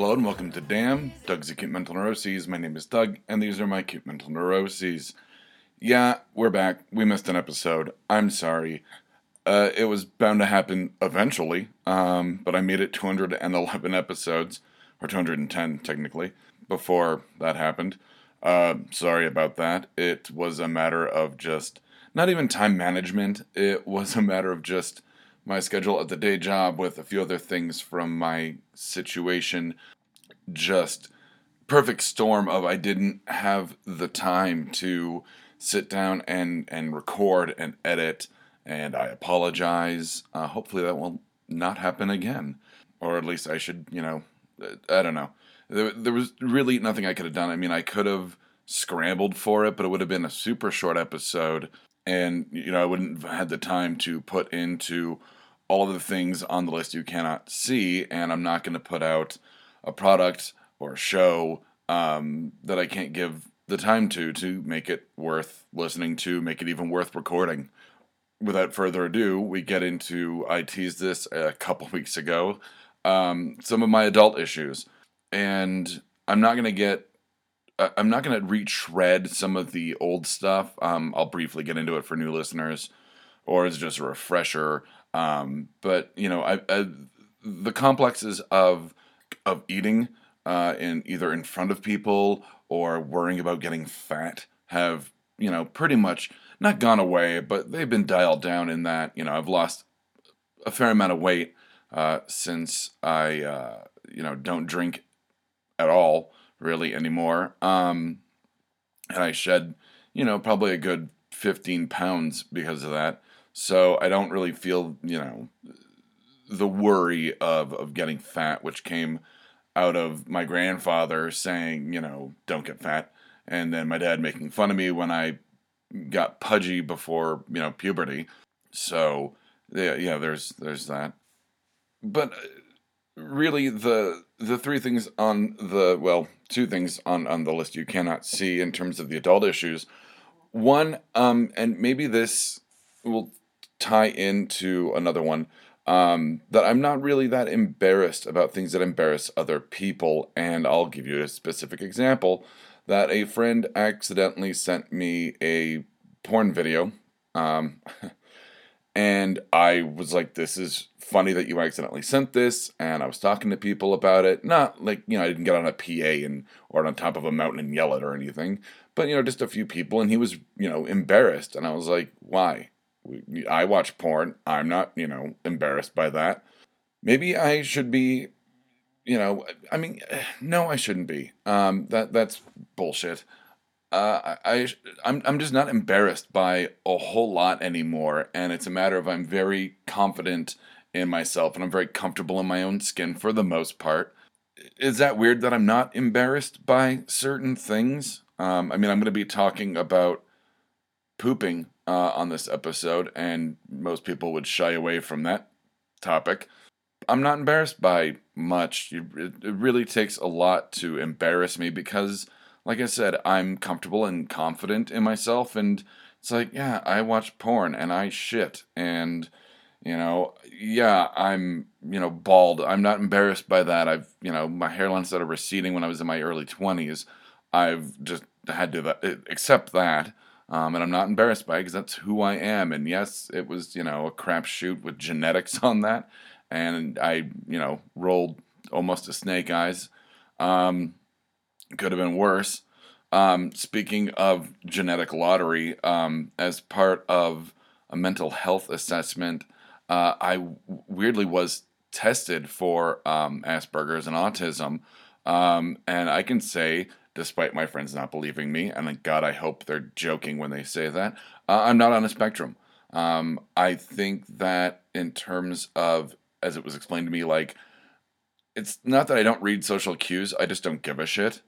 welcome to DAM, Doug's Acute Mental Neuroses. My name is Doug, and these are my acute mental neuroses. Yeah, we're back. We missed an episode. I'm sorry. Uh, it was bound to happen eventually, um, but I made it 211 episodes, or 210 technically, before that happened. Uh, sorry about that. It was a matter of just not even time management, it was a matter of just my schedule at the day job with a few other things from my situation. Just perfect storm of I didn't have the time to sit down and, and record and edit, and I apologize. Uh, hopefully, that will not happen again. Or at least I should, you know, I don't know. There, there was really nothing I could have done. I mean, I could have scrambled for it, but it would have been a super short episode and you know I wouldn't have had the time to put into all of the things on the list you cannot see, and I'm not going to put out a product or a show um, that I can't give the time to to make it worth listening to, make it even worth recording. Without further ado, we get into I teased this a couple weeks ago. Um, some of my adult issues, and I'm not going to get I'm not going to retread some of the old stuff. Um, I'll briefly get into it for new listeners, or as just a refresher. Um, but you know, I, I, the complexes of of eating uh, in either in front of people or worrying about getting fat have you know pretty much not gone away, but they've been dialed down. In that you know, I've lost a fair amount of weight uh, since I uh, you know don't drink at all really anymore. Um, and I shed, you know, probably a good 15 pounds because of that. So I don't really feel, you know, the worry of, of getting fat, which came out of my grandfather saying, you know, don't get fat. And then my dad making fun of me when I got pudgy before, you know, puberty. So yeah, yeah, there's there's that. But really the the three things on the well two things on on the list you cannot see in terms of the adult issues one um and maybe this will tie into another one um that i'm not really that embarrassed about things that embarrass other people and i'll give you a specific example that a friend accidentally sent me a porn video um And I was like, this is funny that you accidentally sent this. And I was talking to people about it. Not like, you know, I didn't get on a PA and or on top of a mountain and yell it or anything. But, you know, just a few people. And he was, you know, embarrassed. And I was like, why? I watch porn. I'm not, you know, embarrassed by that. Maybe I should be, you know, I mean, no, I shouldn't be. Um, that that's bullshit uh, I, I'm, I'm just not embarrassed by a whole lot anymore. And it's a matter of I'm very confident in myself and I'm very comfortable in my own skin for the most part. Is that weird that I'm not embarrassed by certain things? Um, I mean, I'm going to be talking about pooping uh, on this episode, and most people would shy away from that topic. I'm not embarrassed by much. It, really takes a lot to embarrass me because like I said, I'm comfortable and confident in myself, and it's like, yeah, I watch porn and I shit, and you know, yeah, I'm you know bald. I'm not embarrassed by that. I've you know my hairline started receding when I was in my early twenties. I've just had to uh, accept that. Um, and I'm not embarrassed by it because that's who I am. And yes, it was you know a crapshoot with genetics on that, and I you know rolled almost a snake eyes. Um, could have been worse. Um, speaking of genetic lottery, um, as part of a mental health assessment, uh, I weirdly was tested for um, Asperger's and autism. Um, and I can say, despite my friends not believing me, and God, I hope they're joking when they say that, uh, I'm not on a spectrum. Um, I think that in terms of, as it was explained to me, like it's not that I don't read social cues, I just don't give a shit.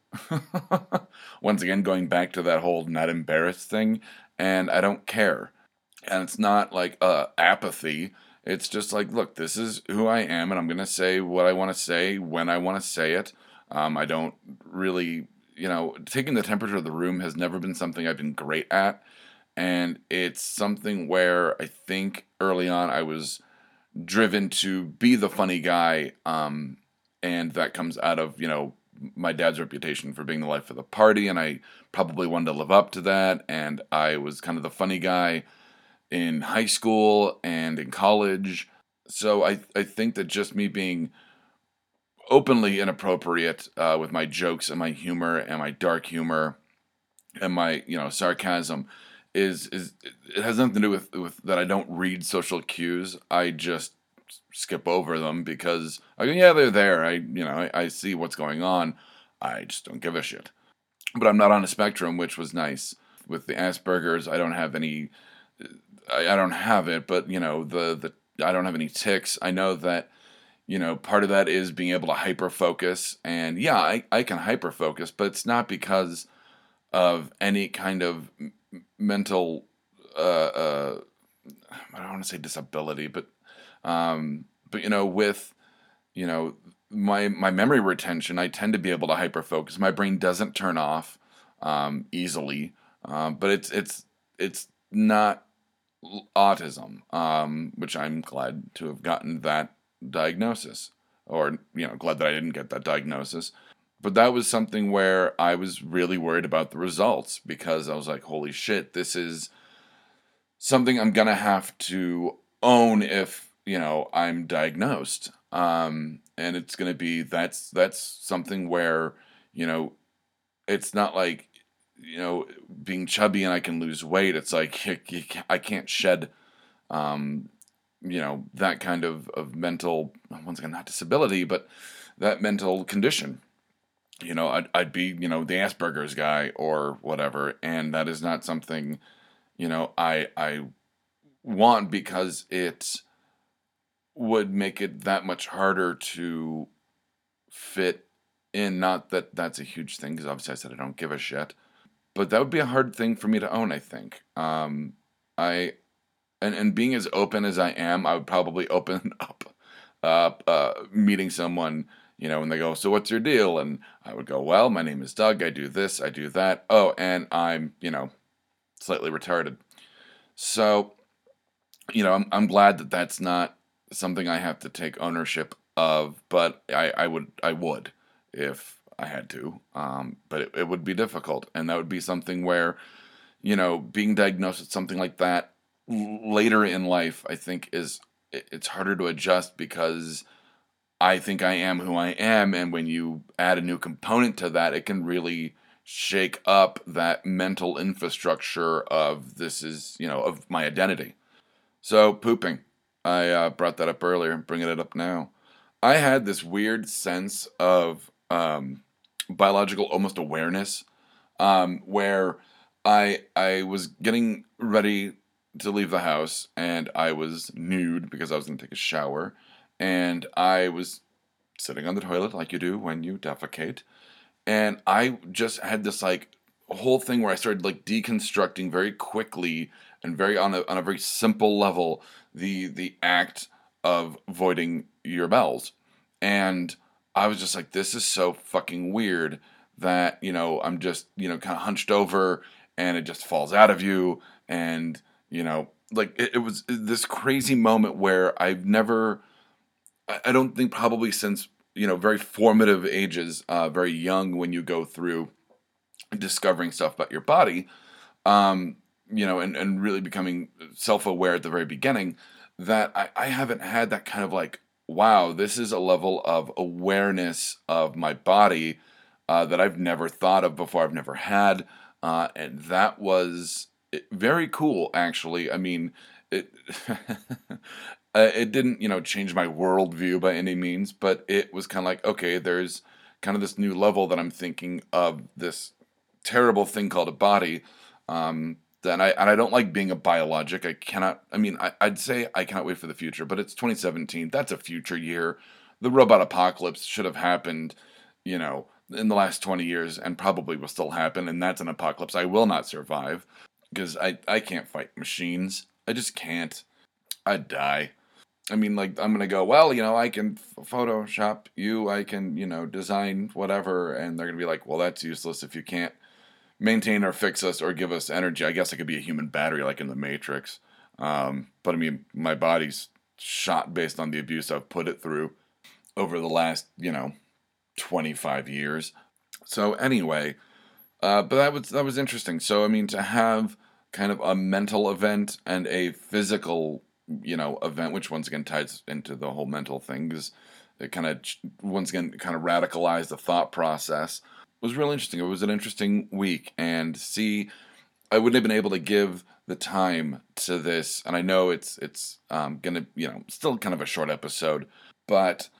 Once again, going back to that whole not embarrassed thing, and I don't care. And it's not like uh, apathy. It's just like, look, this is who I am, and I'm going to say what I want to say when I want to say it. Um, I don't really, you know, taking the temperature of the room has never been something I've been great at. And it's something where I think early on I was driven to be the funny guy um, and that comes out of you know my dad's reputation for being the life of the party, and I probably wanted to live up to that. And I was kind of the funny guy in high school and in college. So I I think that just me being openly inappropriate uh, with my jokes and my humor and my dark humor and my you know sarcasm is is it has nothing to do with with that I don't read social cues. I just skip over them because I go, yeah, they're there. I you know I, I see what's going on. I just don't give a shit. But I'm not on a spectrum, which was nice. With the Asperger's, I don't have any. I, I don't have it, but you know the the I don't have any ticks. I know that you know part of that is being able to hyper focus, and yeah, I I can hyper focus, but it's not because of any kind of mental uh, uh, I don't want to say disability, but um, but you know, with you know my my memory retention, I tend to be able to hyper focus. My brain doesn't turn off um, easily, um, but it's it's it's not autism, um, which I'm glad to have gotten that diagnosis, or you know, glad that I didn't get that diagnosis. But that was something where I was really worried about the results because I was like, holy shit, this is something I'm gonna have to own if you know I'm diagnosed. Um, and it's gonna be that's that's something where you know it's not like you know being chubby and I can lose weight. It's like I can't shed um, you know that kind of of mental once again not disability, but that mental condition you know, I'd, I'd be, you know, the Asperger's guy or whatever. And that is not something, you know, I, I want because it would make it that much harder to fit in. Not that that's a huge thing, because obviously I said I don't give a shit. But that would be a hard thing for me to own, I think. Um, I, and, and being as open as I am, I would probably open up, uh, uh, meeting someone you know, and they go, So what's your deal? And I would go, Well, my name is Doug. I do this, I do that. Oh, and I'm, you know, slightly retarded. So, you know, I'm, I'm glad that that's not something I have to take ownership of, but I, I would, I would if I had to. Um, but it, it would be difficult. And that would be something where, you know, being diagnosed with something like that later in life, I think is, it's harder to adjust because I think I am who I am. And when you add a new component to that, it can really shake up that mental infrastructure of this is, you know, of my identity. So, pooping. I uh, brought that up earlier, bringing it up now. I had this weird sense of um, biological almost awareness um, where I I was getting ready to leave the house and I was nude because I was going to take a shower and I was sitting on the toilet like you do when you defecate, and I just had this like whole thing where I started like deconstructing very quickly and very on a on a very simple level the the act of voiding your bells, and I was just like, this is so fucking weird that you know I'm just you know kind of hunched over and it just falls out of you and you know like it, it was this crazy moment where I've never I don't think probably since you know very formative ages, uh, very young when you go through discovering stuff about your body, um, you know, and, and really becoming self aware at the very beginning, that I, I haven't had that kind of like, wow, this is a level of awareness of my body uh, that I've never thought of before, I've never had. Uh, and that was very cool, actually. I mean, it uh, it didn't you know change my worldview by any means but it was kind of like okay there's kind of this new level that i'm thinking of this terrible thing called a body um, and I, and I don't like being a biologic. I cannot, I mean, I, I'd say I cannot wait for the future, but it's 2017. That's a future year. The robot apocalypse should have happened, you know, in the last 20 years and probably will still happen. And that's an apocalypse I will not survive because I, I can't fight machines. I just can't. I'd die. I mean, like, I'm gonna go, well, you know, I can Photoshop you, I can, you know, design whatever, and they're gonna be like, well, that's useless if you can't maintain or fix us or give us energy. I guess I could be a human battery like in the Matrix. Um, but I mean, my body's shot based on the abuse I've put it through. over the last, you know, 25 years. So anyway, uh, but that was that was interesting. So I mean to have kind of a mental event and a physical, you know, event, which once again ties into the whole mental thing, because it kind of once again kind of radicalized the thought process. It was really interesting. It was an interesting week, and see, I wouldn't have been able to give the time to this, and I know it's it's um, gonna you know still kind of a short episode, but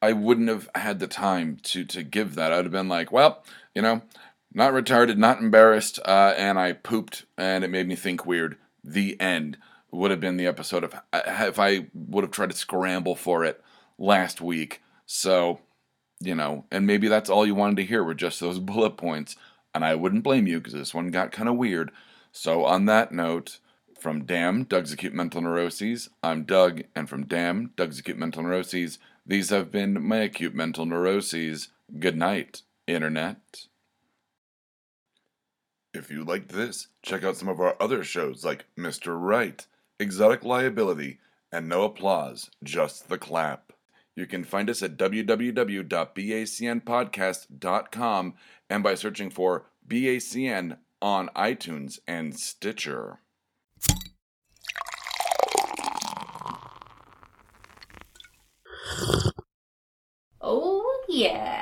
I wouldn't have had the time to to give that. I'd have been like, well, you know, not retarded, not embarrassed, uh, and I pooped, and it made me think weird. The end would have been the episode of if I would have tried to scramble for it last week. So, you know, and maybe that's all you wanted to hear were just those bullet points, and I wouldn't blame you because this one got kind of weird. So, on that note, from DAM, Doug's Acute Mental Neuroses, I'm Doug, and from DAM, Doug's Acute Mental Neuroses, these have been my acute mental neuroses. Good night, Internet. If you liked this, check out some of our other shows like Mr. Right, Exotic Liability, and No Applause, Just the Clap. You can find us at www.bacnpodcast.com and by searching for BACN on iTunes and Stitcher. Oh, yeah.